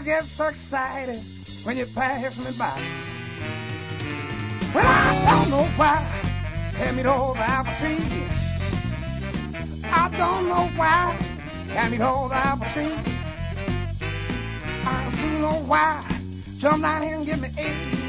I get so excited when you pass me by? Well, I don't know why. Hand me over the tree. I don't know why. Hand me over the tree. I don't know why. Jump down here and give me eight.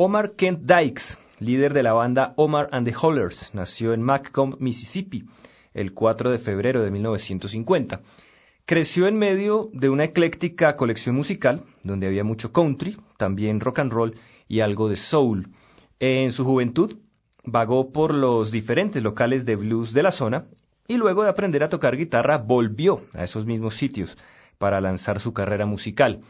Omar Kent Dykes, líder de la banda Omar and the Hollers, nació en Macomb, Mississippi, el 4 de febrero de 1950. Creció en medio de una ecléctica colección musical, donde había mucho country, también rock and roll y algo de soul. En su juventud vagó por los diferentes locales de blues de la zona y luego de aprender a tocar guitarra volvió a esos mismos sitios para lanzar su carrera musical.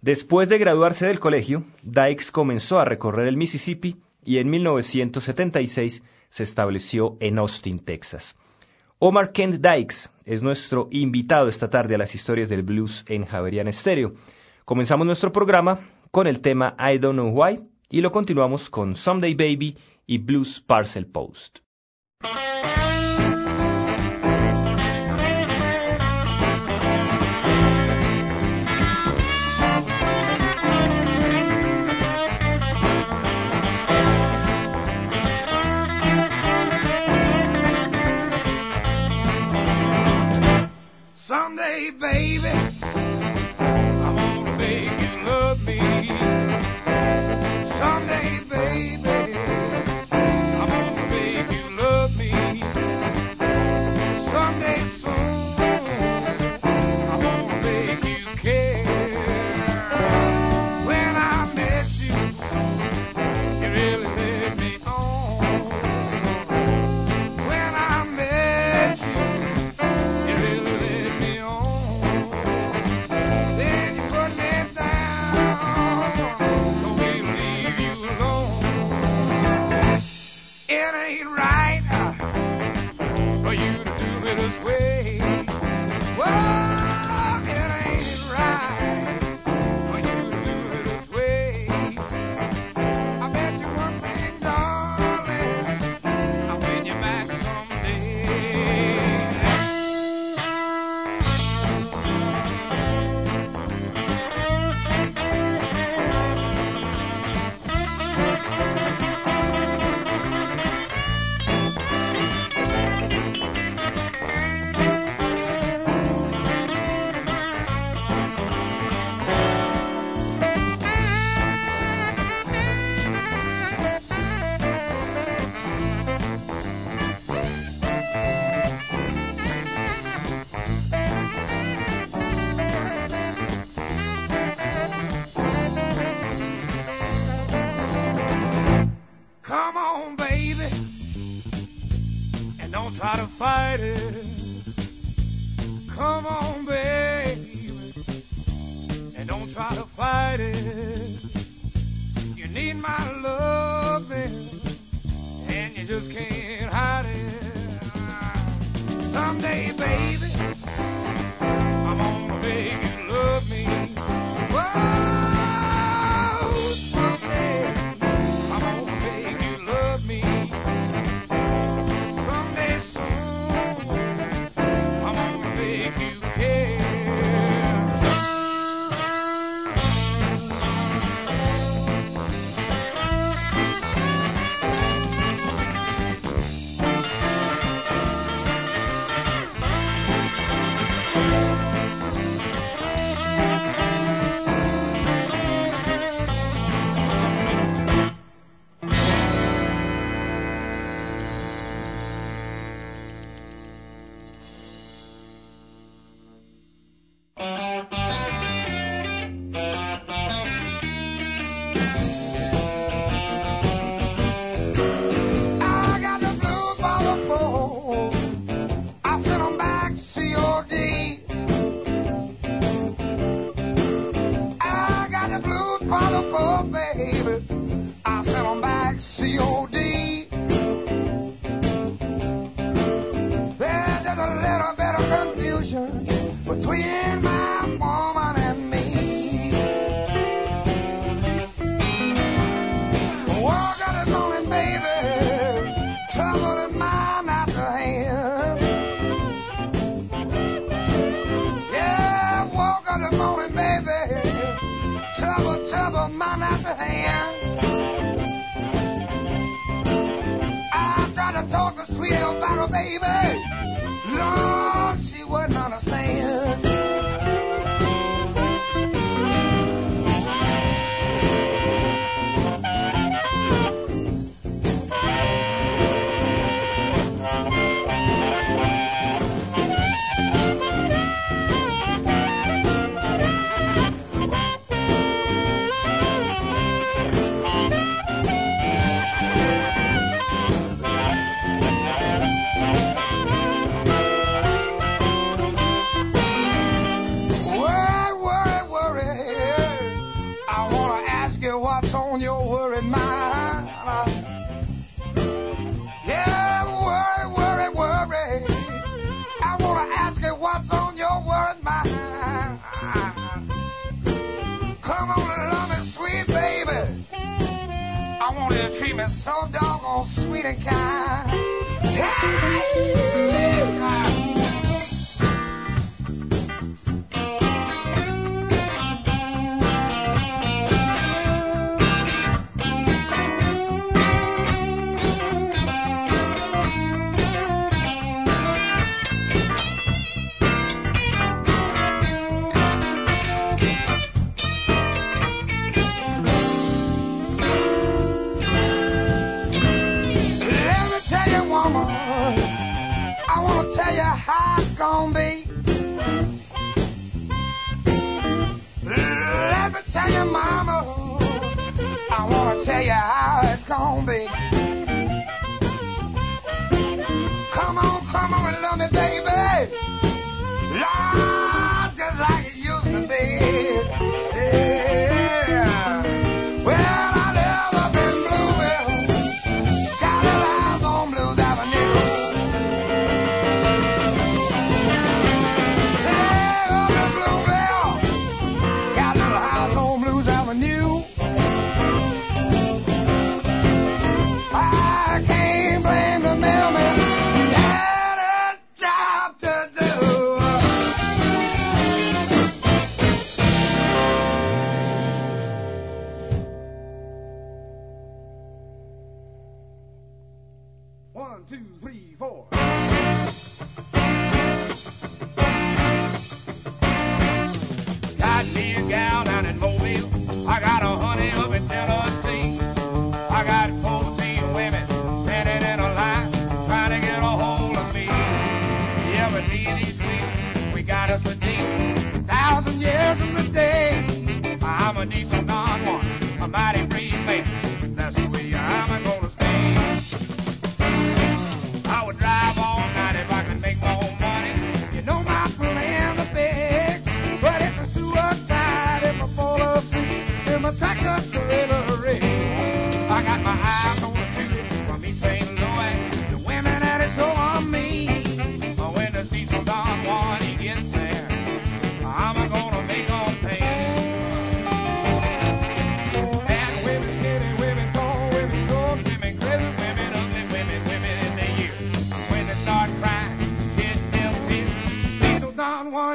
Después de graduarse del colegio, Dykes comenzó a recorrer el Mississippi y en 1976 se estableció en Austin, Texas. Omar Kent Dykes es nuestro invitado esta tarde a las historias del blues en Javerian Stereo. Comenzamos nuestro programa con el tema I Don't Know Why y lo continuamos con Someday Baby y Blues Parcel Post. viejo baby. No, she was not a cream is so doggone sweet and kind. Hey!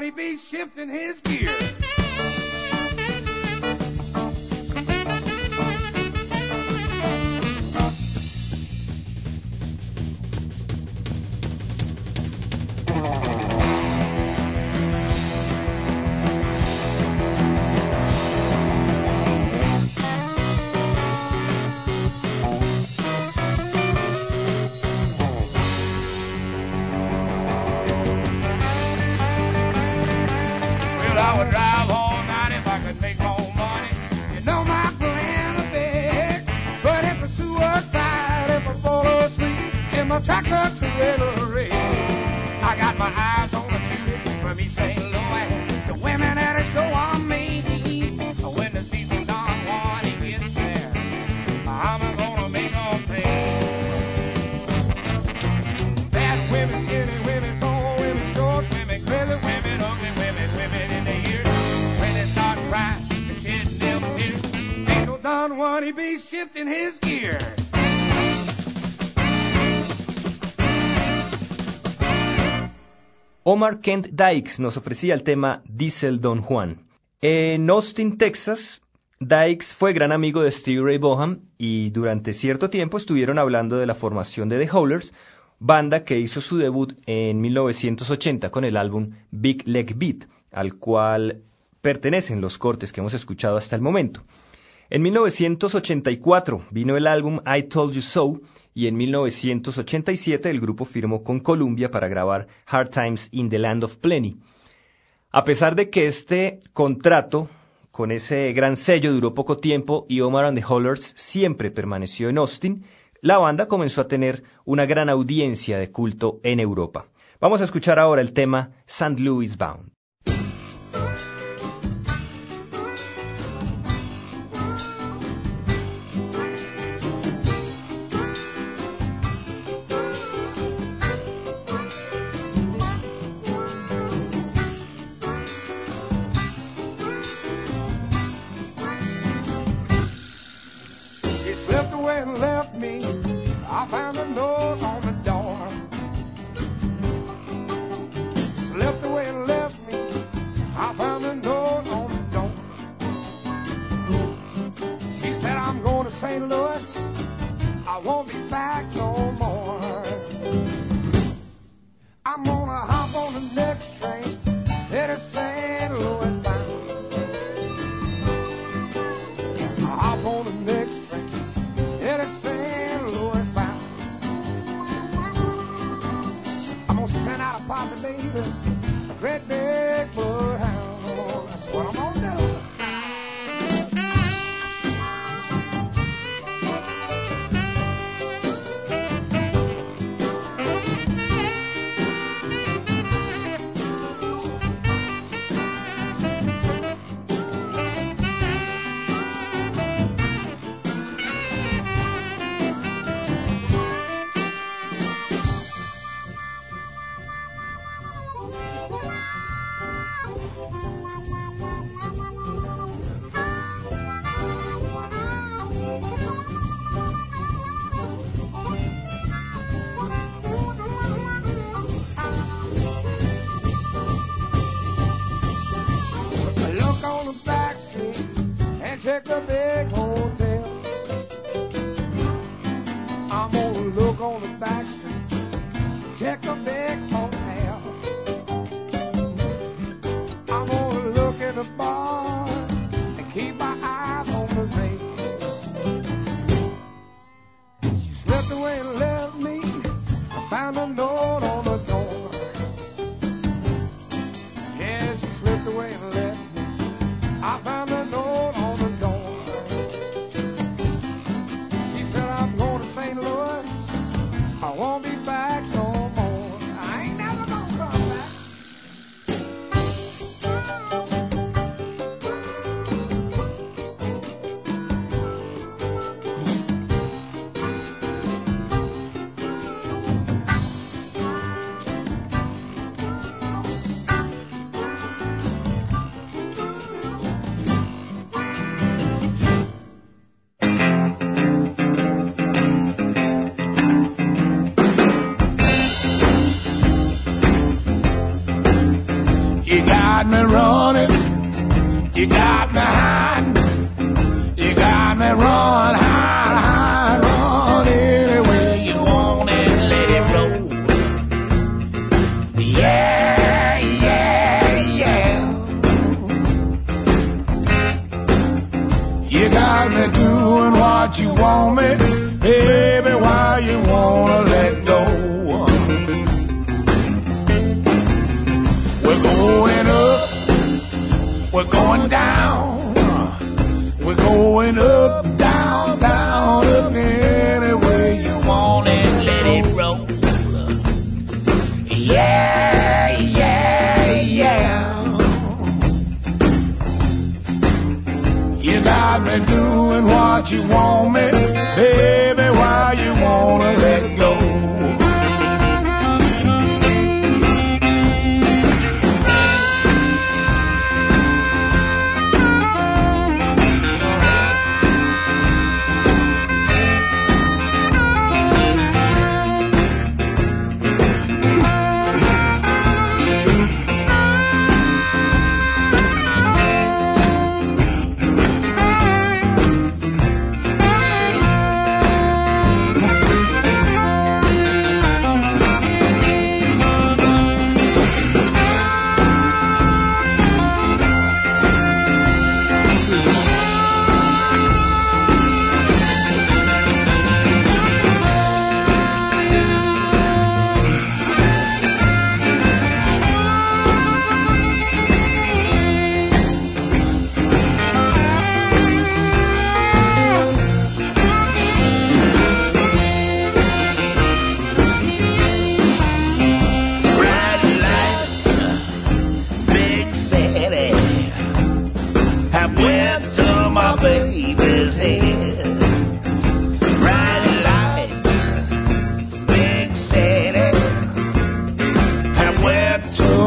He be shifting his gear. Omar Kent Dykes nos ofrecía el tema Diesel Don Juan. En Austin, Texas, Dykes fue gran amigo de Stevie Ray Vaughan y durante cierto tiempo estuvieron hablando de la formación de The Howlers, banda que hizo su debut en 1980 con el álbum Big Leg Beat, al cual pertenecen los cortes que hemos escuchado hasta el momento. En 1984 vino el álbum I Told You So y en 1987 el grupo firmó con Columbia para grabar Hard Times in the Land of Plenty. A pesar de que este contrato con ese gran sello duró poco tiempo y Omar and the Hollers siempre permaneció en Austin, la banda comenzó a tener una gran audiencia de culto en Europa. Vamos a escuchar ahora el tema St. Louis Bound. me running. You got me hiding. You got me running. You got me doing what you want me, baby. Why you want?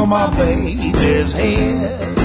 my baby's head.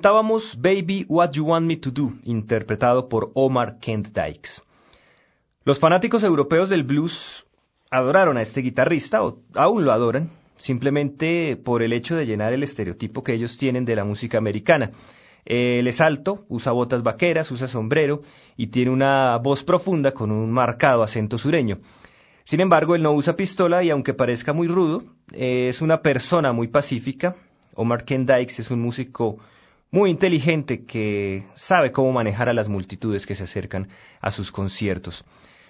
Presentábamos Baby What You Want Me to Do, interpretado por Omar Kent Dykes. Los fanáticos europeos del blues adoraron a este guitarrista, o aún lo adoran, simplemente por el hecho de llenar el estereotipo que ellos tienen de la música americana. Él es alto, usa botas vaqueras, usa sombrero y tiene una voz profunda con un marcado acento sureño. Sin embargo, él no usa pistola y aunque parezca muy rudo, es una persona muy pacífica. Omar Ken Dykes es un músico muy inteligente que sabe cómo manejar a las multitudes que se acercan a sus conciertos.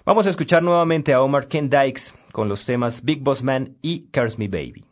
Vamos a escuchar nuevamente a Omar Ken Dykes con los temas Big Boss Man y Curse Me Baby.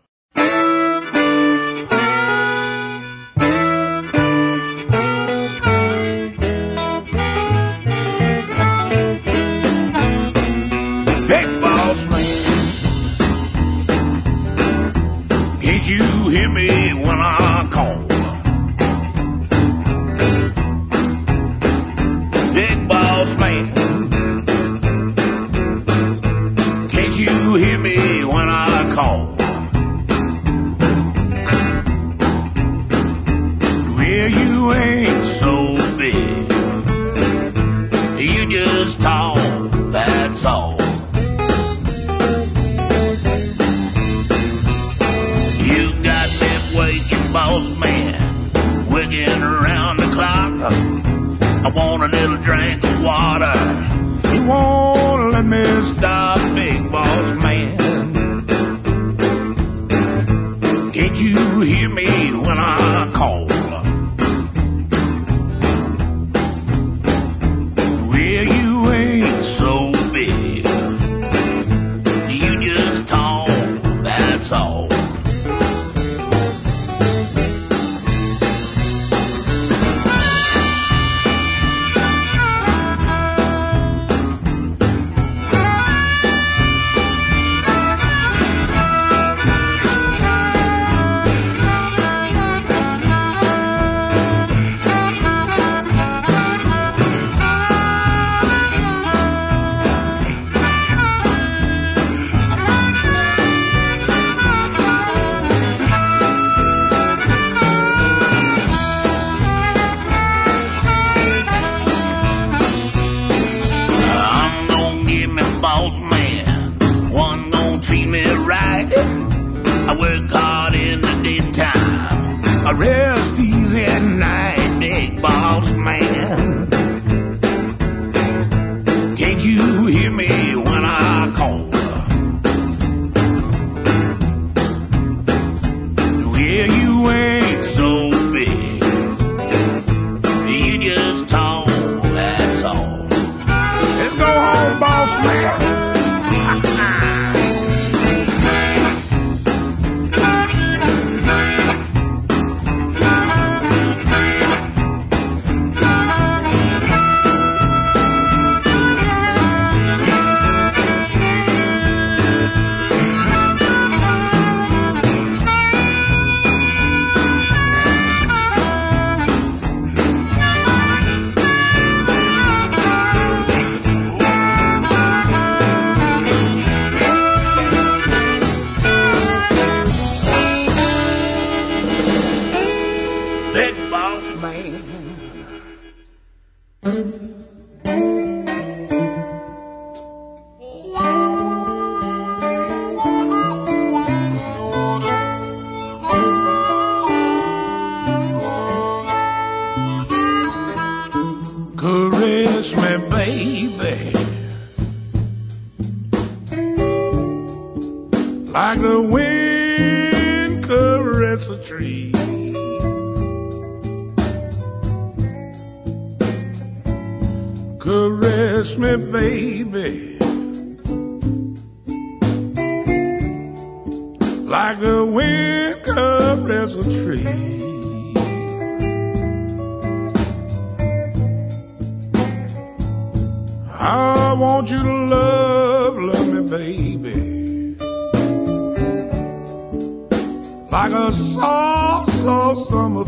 Caress me, baby. Like the wind caresses a tree. I want you to love, love me, baby. Like a soft, soft summer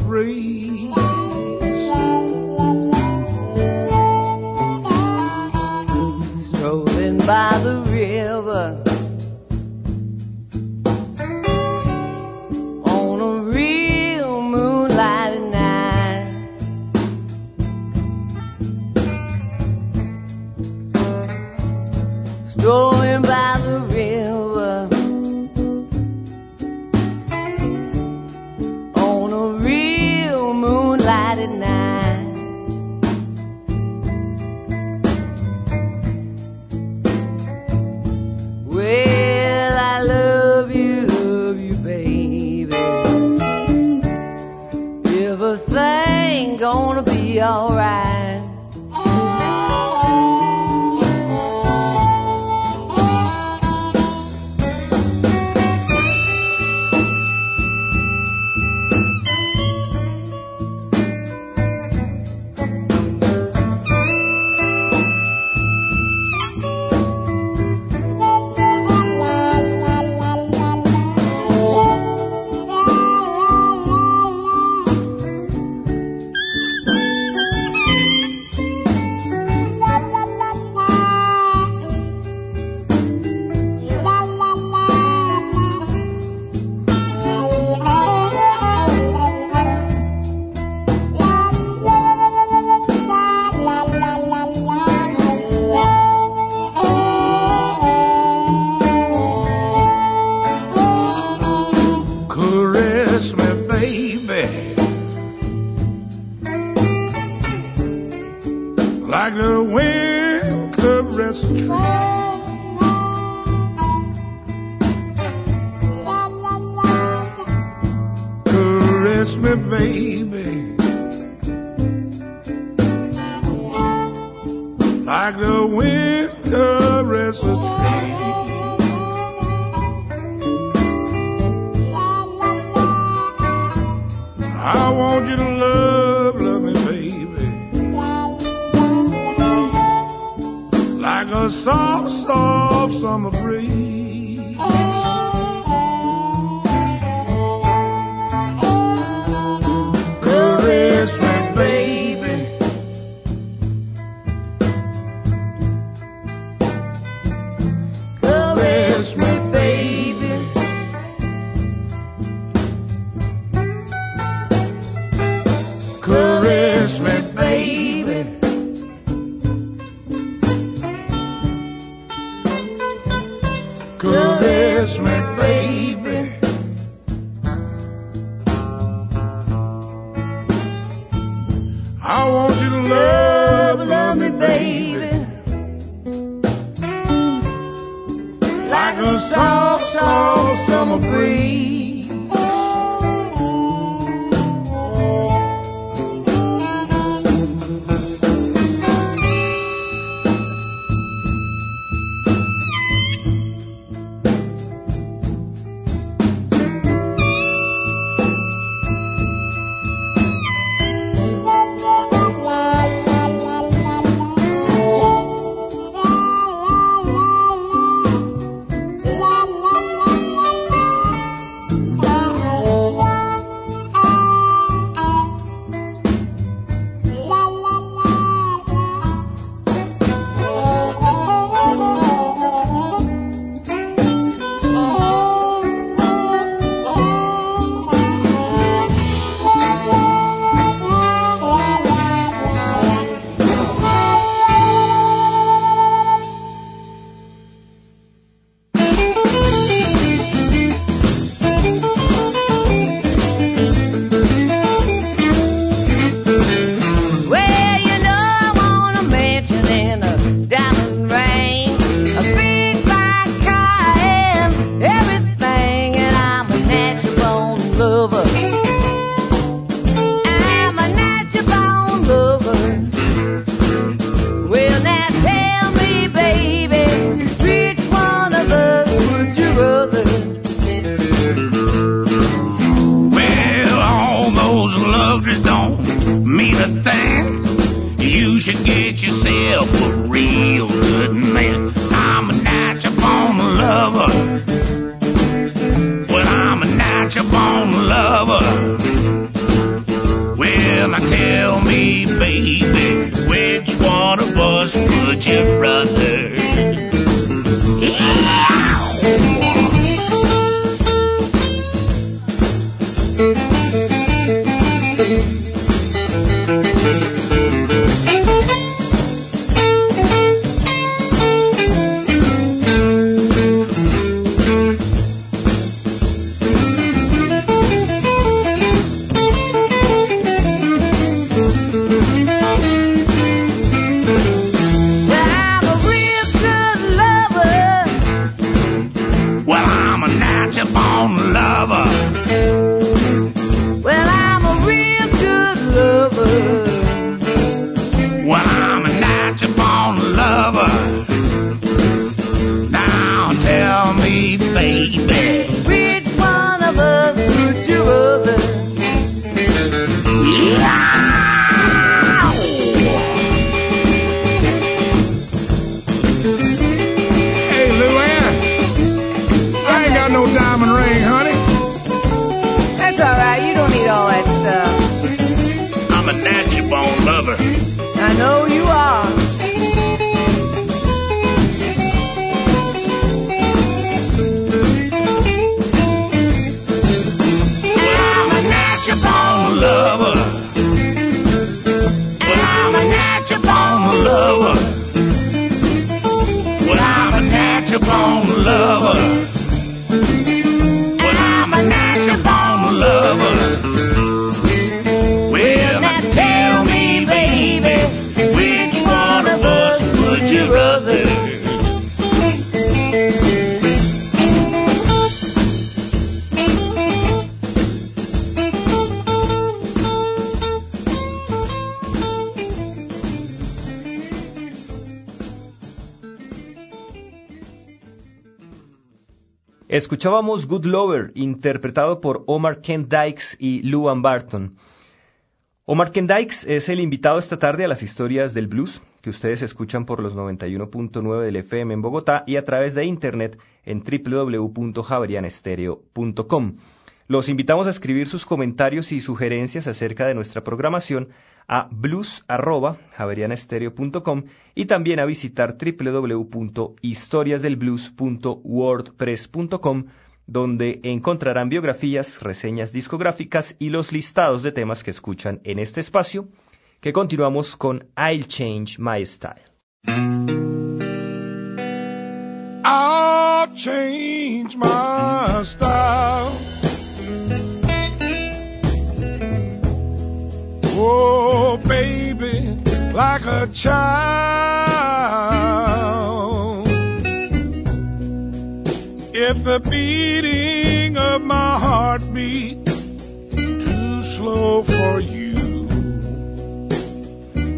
Like a soft, soft summer breeze. Escuchábamos Good Lover, interpretado por Omar Kent Dykes y Luan Barton. Omar Kent Dykes es el invitado esta tarde a las historias del blues, que ustedes escuchan por los 91.9 del FM en Bogotá y a través de internet en www.javerianestereo.com. Los invitamos a escribir sus comentarios y sugerencias acerca de nuestra programación a blues.javerianestereo.com y también a visitar www.historiasdelblues.wordpress.com donde encontrarán biografías, reseñas discográficas y los listados de temas que escuchan en este espacio, que continuamos con I'll Change My Style. I'll change my style. Baby, like a child. If the beating of my heart beat too slow for you,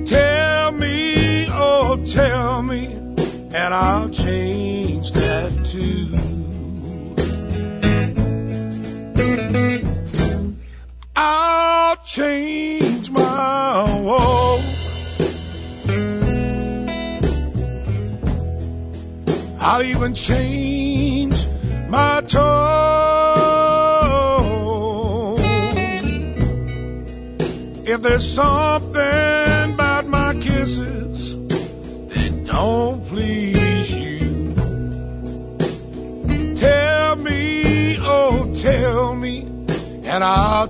tell me, oh, tell me, and I'll change that too. I'll change I'll even change my tone. If there's something about my kisses that don't please you, tell me, oh, tell me, and I'll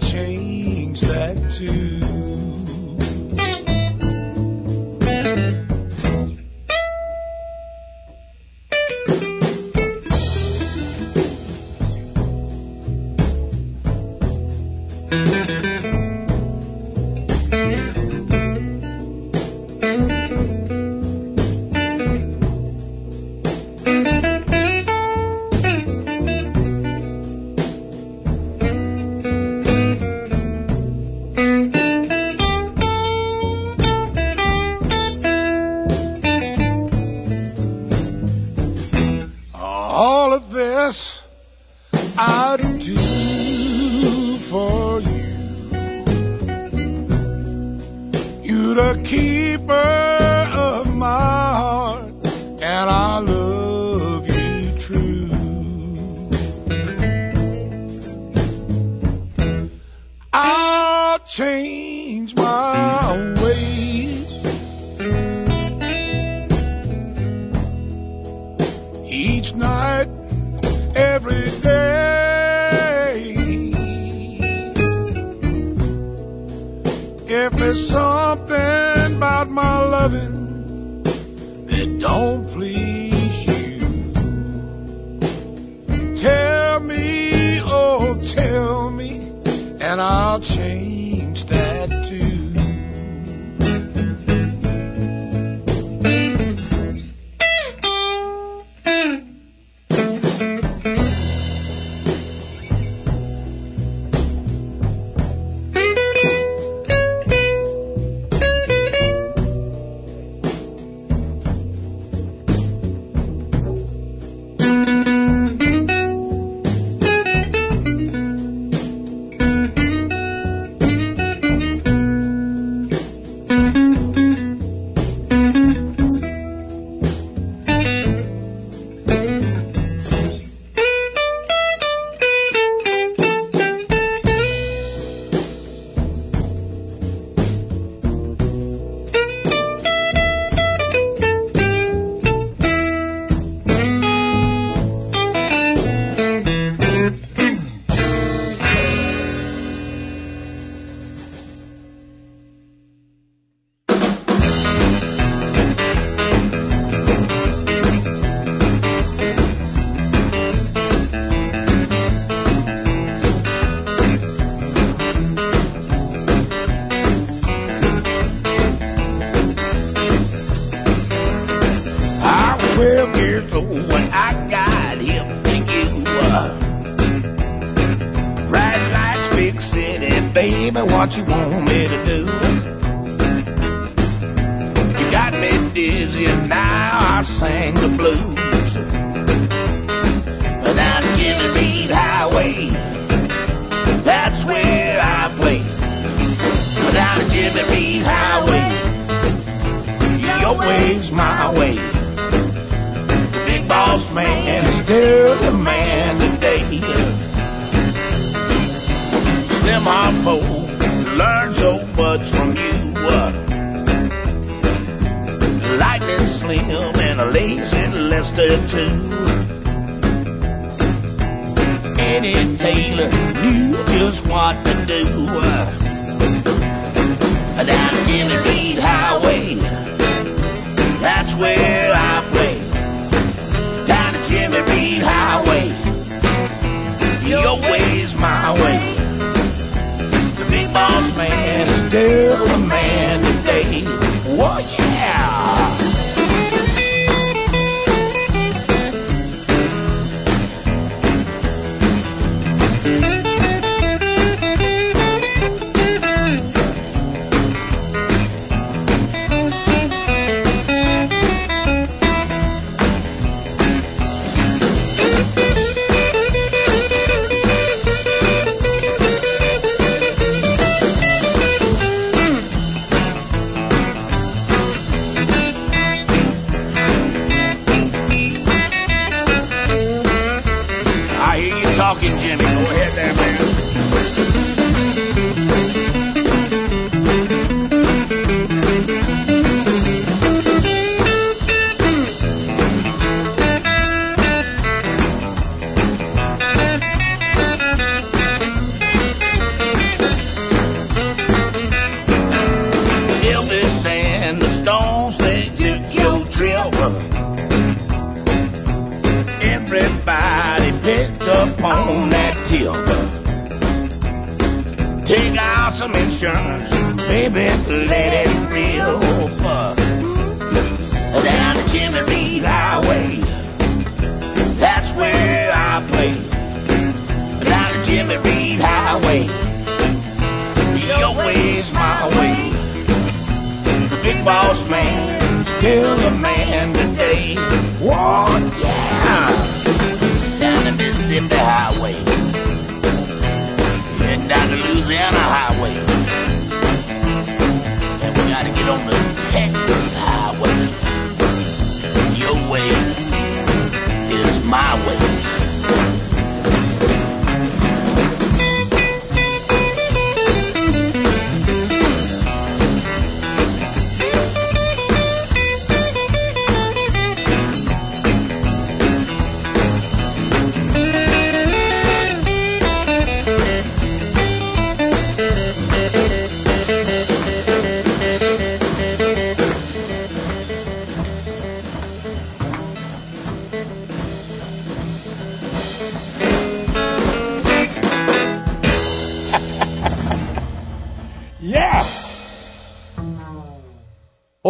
loving And now I sing the blues.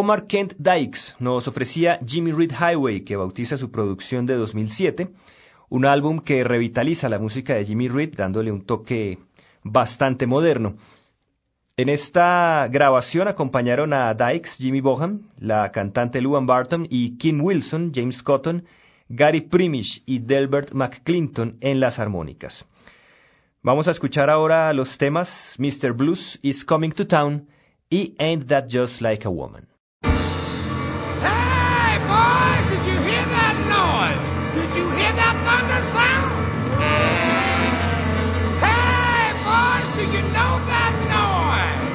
Omar Kent Dykes nos ofrecía Jimmy Reed Highway, que bautiza su producción de 2007, un álbum que revitaliza la música de Jimmy Reed dándole un toque bastante moderno. En esta grabación acompañaron a Dykes, Jimmy Boham, la cantante Luan Barton y Kim Wilson, James Cotton, Gary Primish y Delbert McClinton en las armónicas. Vamos a escuchar ahora los temas Mr. Blues is Coming to Town y Ain't That Just Like a Woman. Boys, did you hear that noise? Did you hear that thunder sound? Hey, boys, do you know that noise?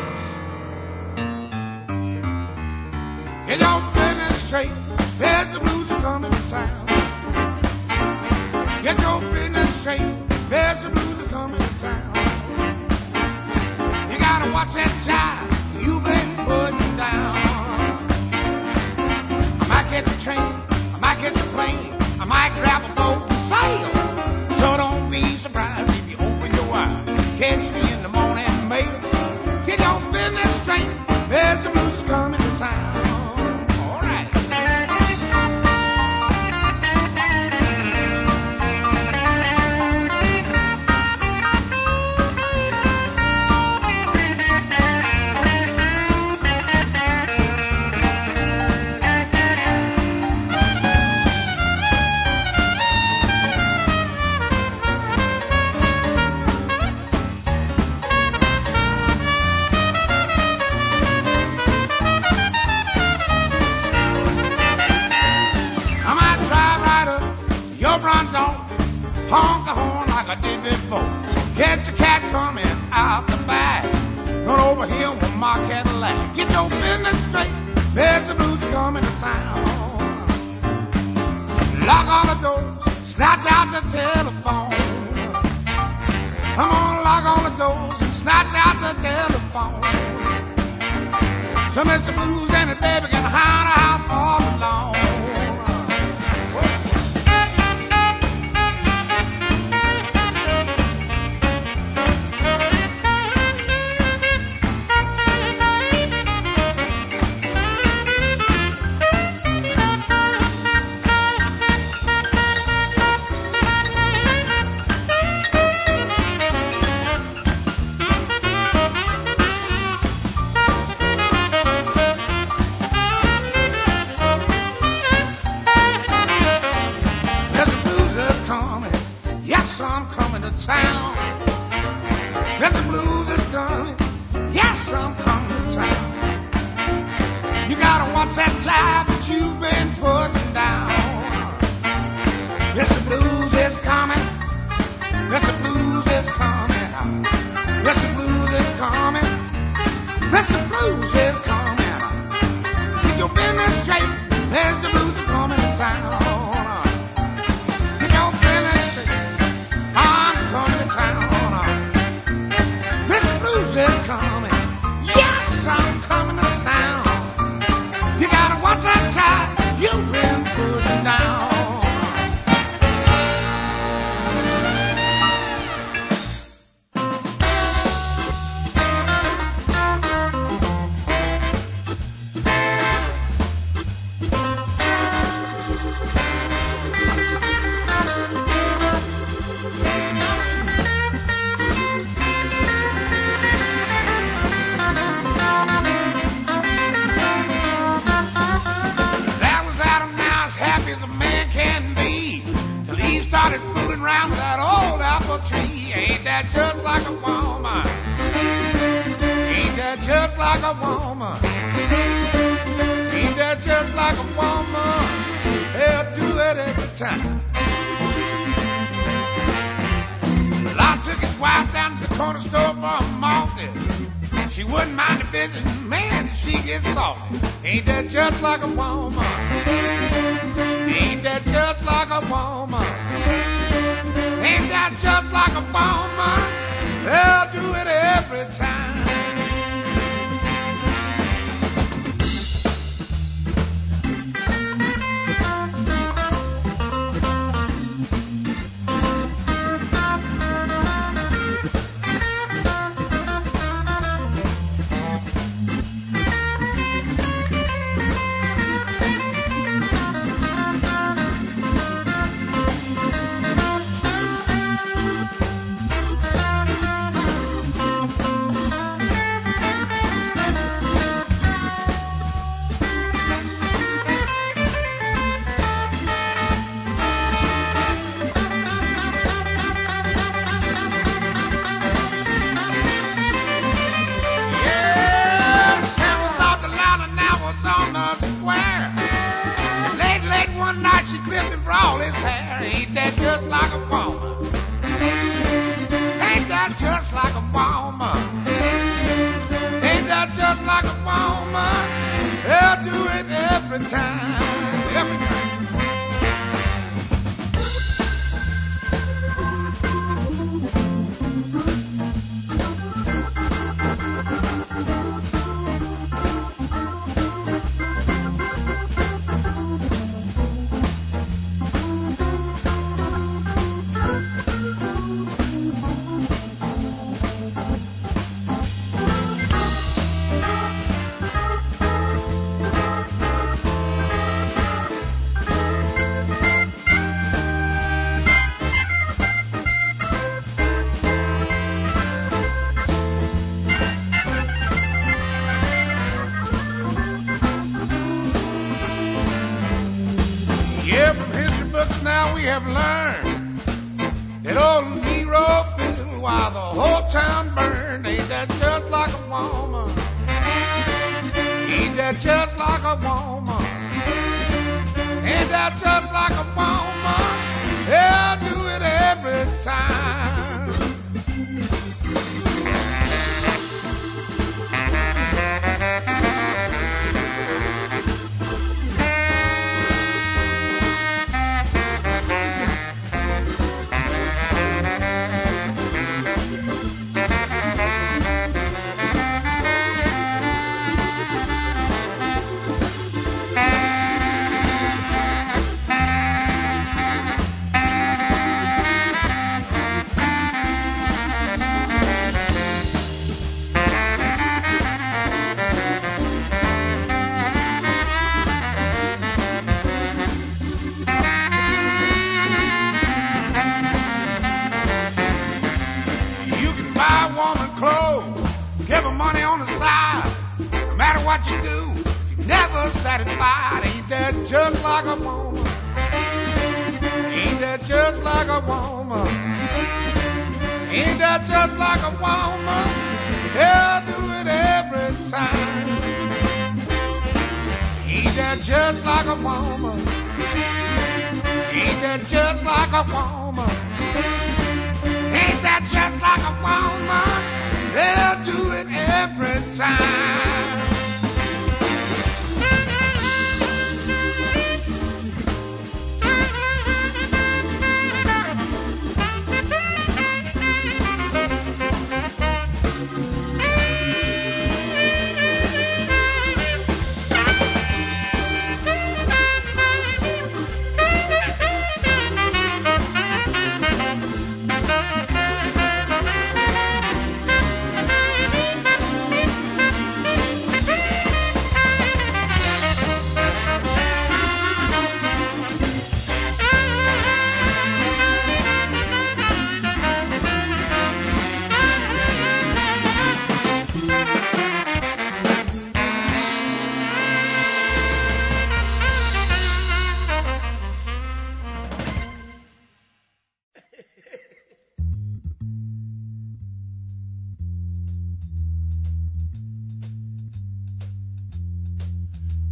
Get your business straight. There's the blues are coming to town. Get your business straight. There's the blues are coming to town. You gotta watch that jive train, I might catch a plane, I might grab a boat Catch a cat coming out the back. Run over here with my Cadillac. Get your business straight. There's the blues coming to town. Lock all the doors. Snatch out the telephone. Come on, lock all the doors and snatch out the telephone. So Mr. Blues and his baby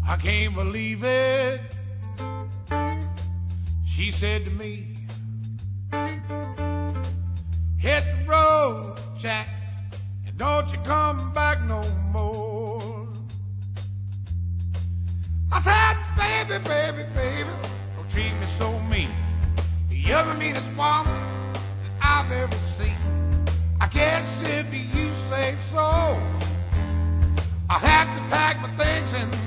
I can't believe it. She said to me, Hit the road, Jack, and don't you come back no more. I said, Baby, baby, baby, don't treat me so mean. You're the meanest woman that I've ever seen. I can't sit you say so. I had to pack my things and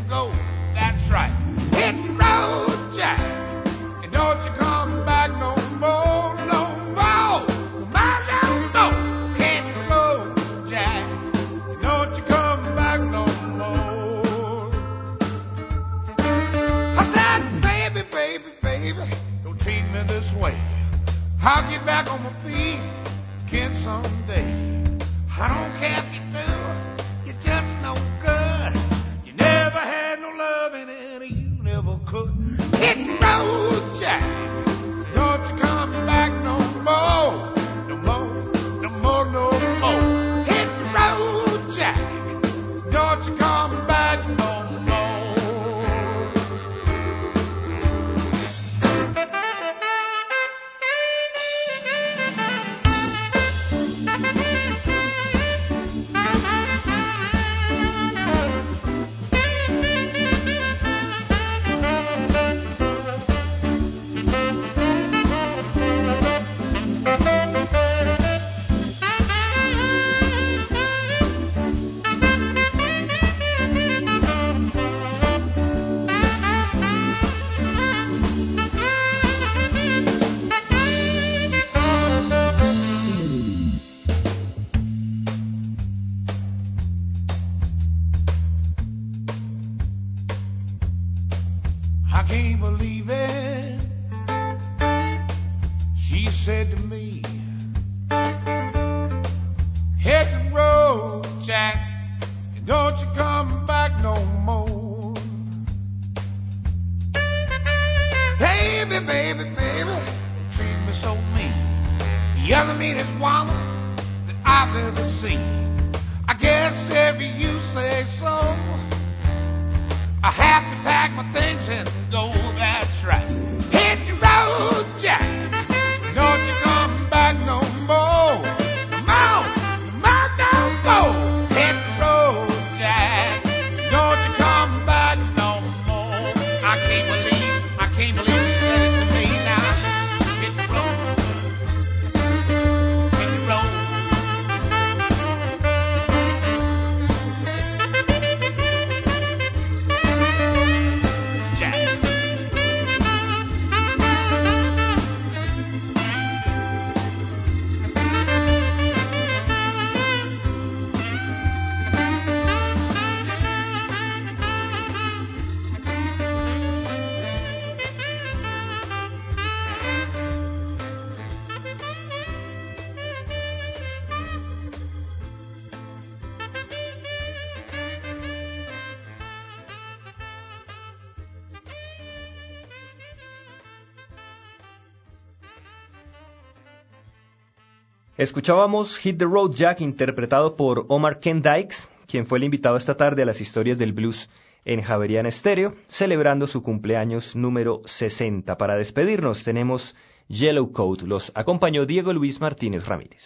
Escuchábamos Hit the Road Jack interpretado por Omar Ken Dykes, quien fue el invitado esta tarde a las historias del blues en Javeriana Estéreo, celebrando su cumpleaños número 60. Para despedirnos tenemos Yellow Coat. Los acompañó Diego Luis Martínez Ramírez.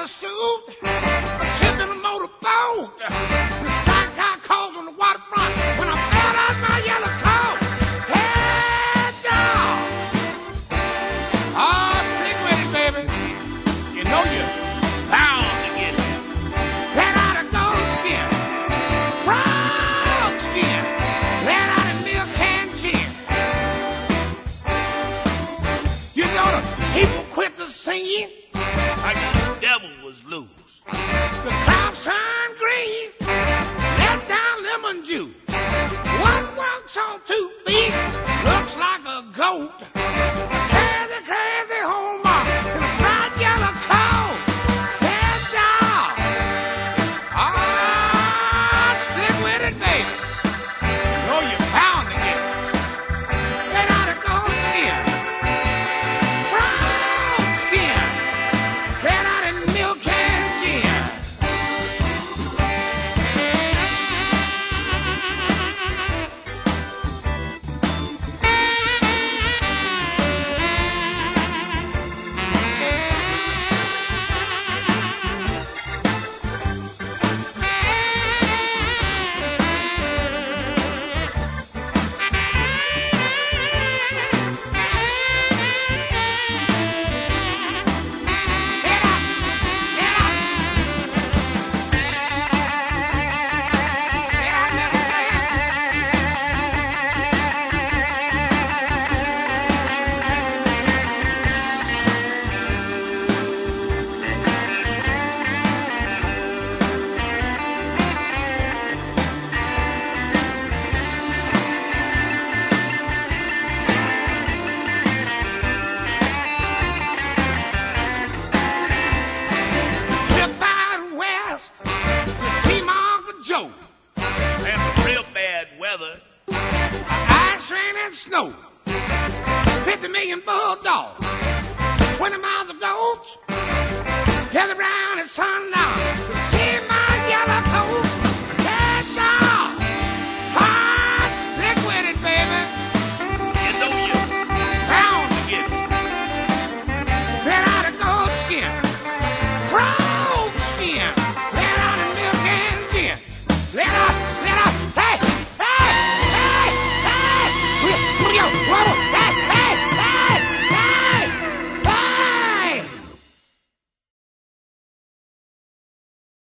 a suit, a kid in a motorboat.